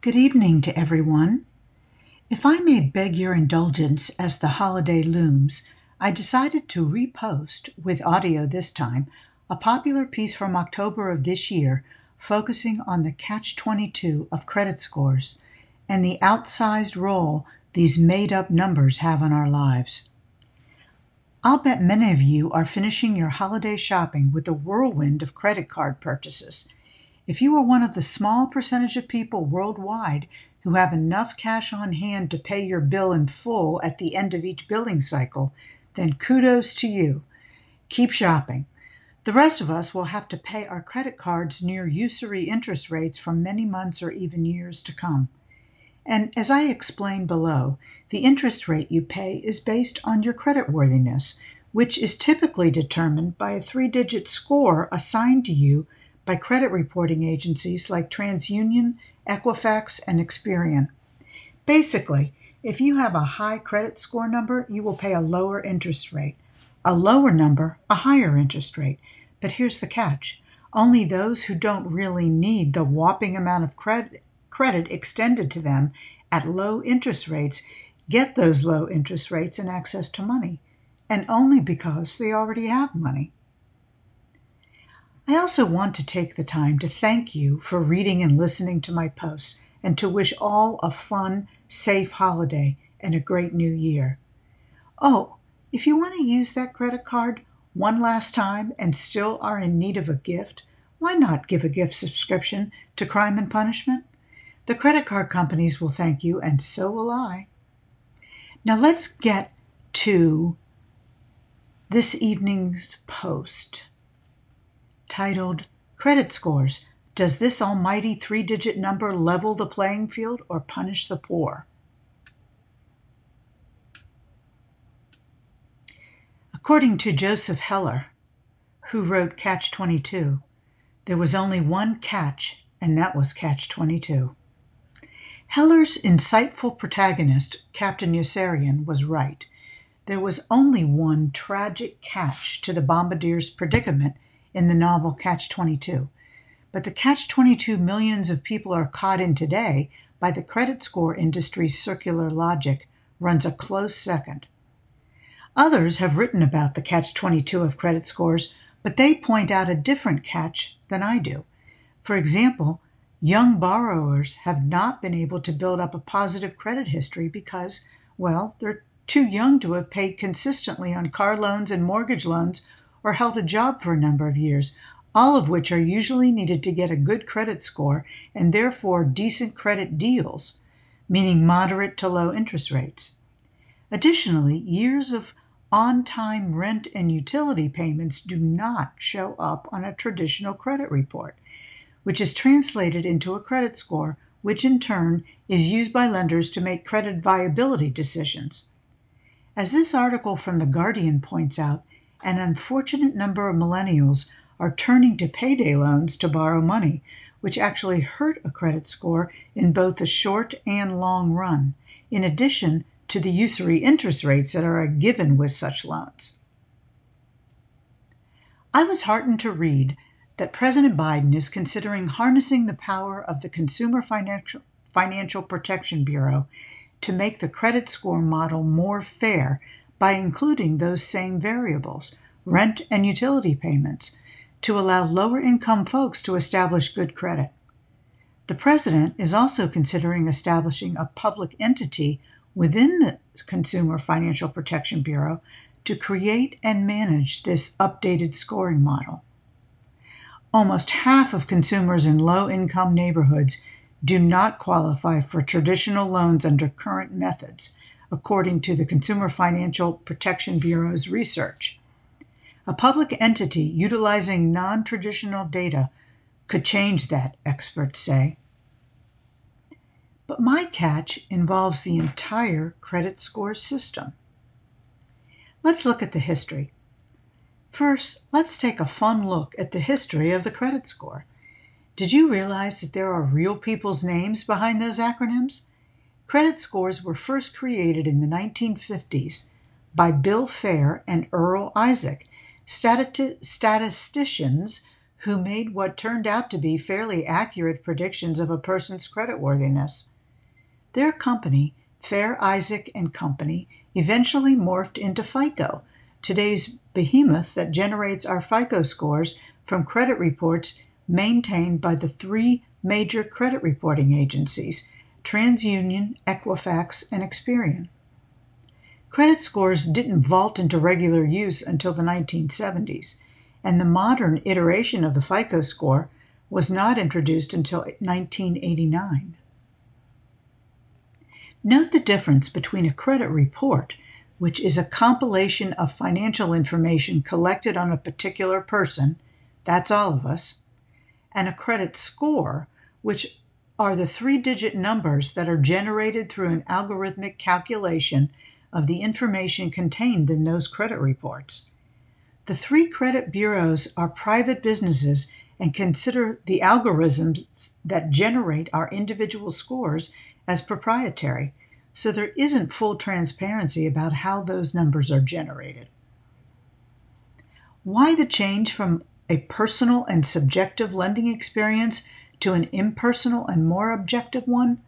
Good evening to everyone. If I may beg your indulgence as the holiday looms, I decided to repost, with audio this time, a popular piece from October of this year focusing on the catch 22 of credit scores and the outsized role these made up numbers have on our lives. I'll bet many of you are finishing your holiday shopping with a whirlwind of credit card purchases. If you are one of the small percentage of people worldwide who have enough cash on hand to pay your bill in full at the end of each billing cycle, then kudos to you. Keep shopping. The rest of us will have to pay our credit cards near usury interest rates for many months or even years to come. And as I explained below, the interest rate you pay is based on your creditworthiness, which is typically determined by a three digit score assigned to you by credit reporting agencies like TransUnion, Equifax, and Experian. Basically, if you have a high credit score number, you will pay a lower interest rate. A lower number, a higher interest rate. But here's the catch only those who don't really need the whopping amount of credit, credit extended to them at low interest rates get those low interest rates and access to money, and only because they already have money. I also want to take the time to thank you for reading and listening to my posts and to wish all a fun, safe holiday and a great new year. Oh, if you want to use that credit card one last time and still are in need of a gift, why not give a gift subscription to Crime and Punishment? The credit card companies will thank you, and so will I. Now let's get to this evening's post titled Credit Scores Does this almighty three digit number level the playing field or punish the poor? According to Joseph Heller, who wrote Catch 22, there was only one catch, and that was Catch 22. Heller's insightful protagonist, Captain Yossarian, was right. There was only one tragic catch to the bombardier's predicament in the novel Catch 22. But the Catch 22 millions of people are caught in today by the credit score industry's circular logic runs a close second. Others have written about the Catch 22 of credit scores, but they point out a different catch than I do. For example, Young borrowers have not been able to build up a positive credit history because, well, they're too young to have paid consistently on car loans and mortgage loans or held a job for a number of years, all of which are usually needed to get a good credit score and therefore decent credit deals, meaning moderate to low interest rates. Additionally, years of on time rent and utility payments do not show up on a traditional credit report which is translated into a credit score, which in turn is used by lenders to make credit viability decisions. As this article from The Guardian points out, an unfortunate number of millennials are turning to payday loans to borrow money, which actually hurt a credit score in both the short and long run, in addition to the usury interest rates that are a given with such loans. I was heartened to read that President Biden is considering harnessing the power of the Consumer Financial, Financial Protection Bureau to make the credit score model more fair by including those same variables, rent and utility payments, to allow lower income folks to establish good credit. The president is also considering establishing a public entity within the Consumer Financial Protection Bureau to create and manage this updated scoring model. Almost half of consumers in low income neighborhoods do not qualify for traditional loans under current methods, according to the Consumer Financial Protection Bureau's research. A public entity utilizing non traditional data could change that, experts say. But my catch involves the entire credit score system. Let's look at the history. First, let's take a fun look at the history of the credit score. Did you realize that there are real people's names behind those acronyms? Credit scores were first created in the 1950s by Bill Fair and Earl Isaac, stati- statisticians who made what turned out to be fairly accurate predictions of a person's creditworthiness. Their company, Fair Isaac and Company, eventually morphed into FICO, today's behemoth that generates our FICO scores from credit reports maintained by the three major credit reporting agencies TransUnion, Equifax, and Experian. Credit scores didn't vault into regular use until the 1970s, and the modern iteration of the FICO score was not introduced until 1989. Note the difference between a credit report, which is a compilation of financial information collected on a particular person, that's all of us, and a credit score, which are the three digit numbers that are generated through an algorithmic calculation of the information contained in those credit reports. The three credit bureaus are private businesses and consider the algorithms that generate our individual scores as proprietary, so there isn't full transparency about how those numbers are generated. Why the change from a personal and subjective lending experience to an impersonal and more objective one?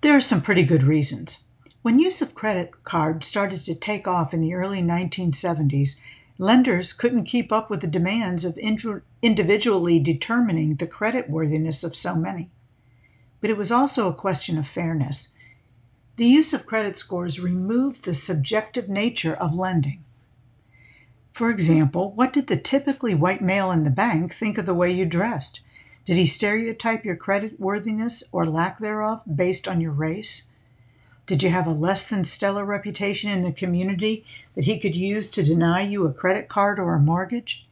There are some pretty good reasons. When use of credit cards started to take off in the early 1970s, lenders couldn't keep up with the demands of individually determining the credit worthiness of so many. But it was also a question of fairness. The use of credit scores removed the subjective nature of lending. For example, what did the typically white male in the bank think of the way you dressed? Did he stereotype your credit worthiness or lack thereof based on your race? Did you have a less than stellar reputation in the community that he could use to deny you a credit card or a mortgage?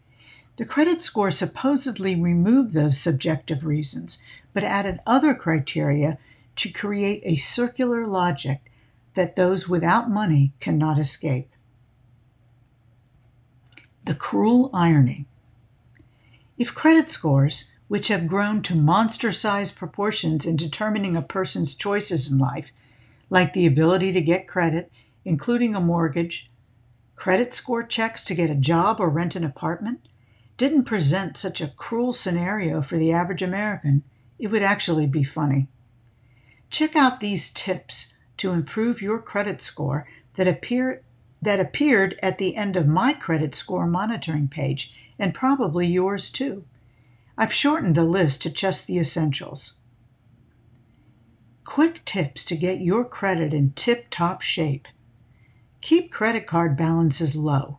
The credit score supposedly removed those subjective reasons, but added other criteria to create a circular logic that those without money cannot escape. The cruel irony. If credit scores, which have grown to monster sized proportions in determining a person's choices in life, like the ability to get credit, including a mortgage, credit score checks to get a job or rent an apartment, didn't present such a cruel scenario for the average American, it would actually be funny. Check out these tips to improve your credit score that appear that appeared at the end of my credit score monitoring page and probably yours too. I've shortened the list to just the essentials. Quick tips to get your credit in tip top shape. Keep credit card balances low.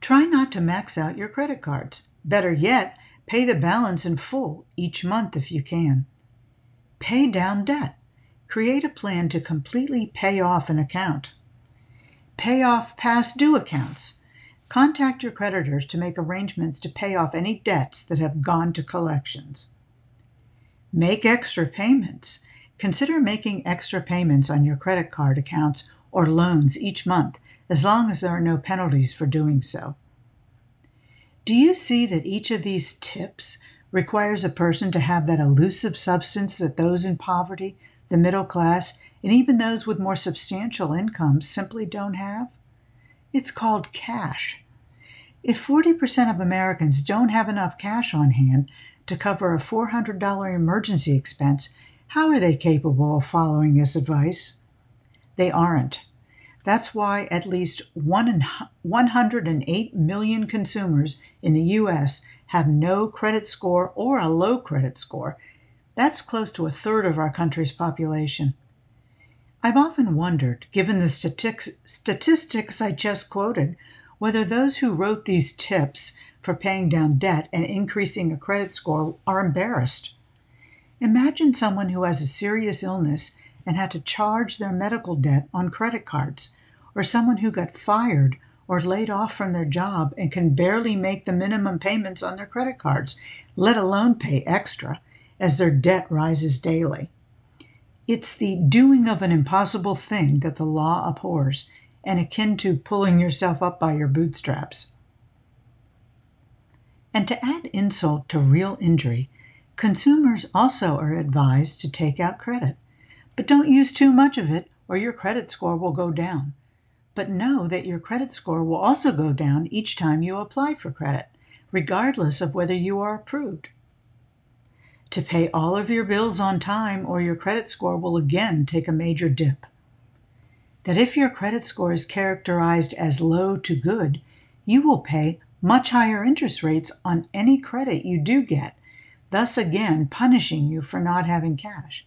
Try not to max out your credit cards. Better yet, pay the balance in full each month if you can. Pay down debt. Create a plan to completely pay off an account. Pay off past due accounts. Contact your creditors to make arrangements to pay off any debts that have gone to collections. Make extra payments. Consider making extra payments on your credit card accounts or loans each month, as long as there are no penalties for doing so. Do you see that each of these tips requires a person to have that elusive substance that those in poverty, the middle class, and even those with more substantial incomes simply don't have? It's called cash. If 40% of Americans don't have enough cash on hand to cover a $400 emergency expense, how are they capable of following this advice? They aren't. That's why at least 108 million consumers in the U.S. have no credit score or a low credit score. That's close to a third of our country's population. I've often wondered, given the statistics I just quoted, whether those who wrote these tips for paying down debt and increasing a credit score are embarrassed. Imagine someone who has a serious illness and had to charge their medical debt on credit cards, or someone who got fired or laid off from their job and can barely make the minimum payments on their credit cards, let alone pay extra, as their debt rises daily. It's the doing of an impossible thing that the law abhors, and akin to pulling yourself up by your bootstraps. And to add insult to real injury, Consumers also are advised to take out credit, but don't use too much of it or your credit score will go down. But know that your credit score will also go down each time you apply for credit. regardless of whether you are approved. To pay all of your bills on time, or your credit score will again take a major dip. That if your credit score is characterized as low to good, you will pay much higher interest rates on any credit you do get, thus again punishing you for not having cash.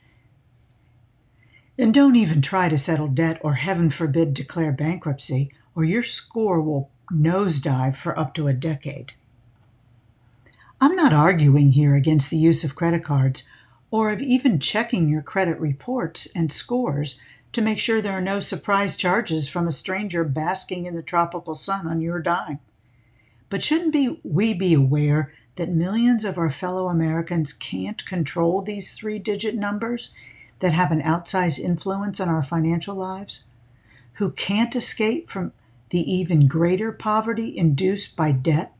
And don't even try to settle debt or, heaven forbid, declare bankruptcy, or your score will nosedive for up to a decade. I'm not arguing here against the use of credit cards or of even checking your credit reports and scores to make sure there are no surprise charges from a stranger basking in the tropical sun on your dime. But shouldn't be, we be aware that millions of our fellow Americans can't control these three digit numbers that have an outsized influence on our financial lives? Who can't escape from the even greater poverty induced by debt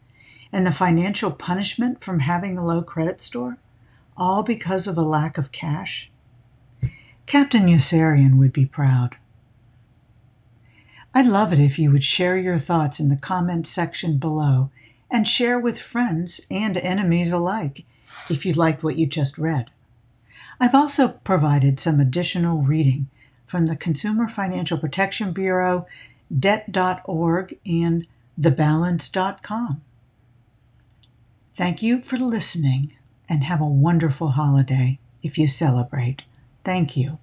and the financial punishment from having a low credit score, all because of a lack of cash? Captain Yossarian would be proud. I'd love it if you would share your thoughts in the comments section below and share with friends and enemies alike if you liked what you just read. I've also provided some additional reading from the Consumer Financial Protection Bureau, debt.org, and thebalance.com. Thank you for listening and have a wonderful holiday if you celebrate. Thank you.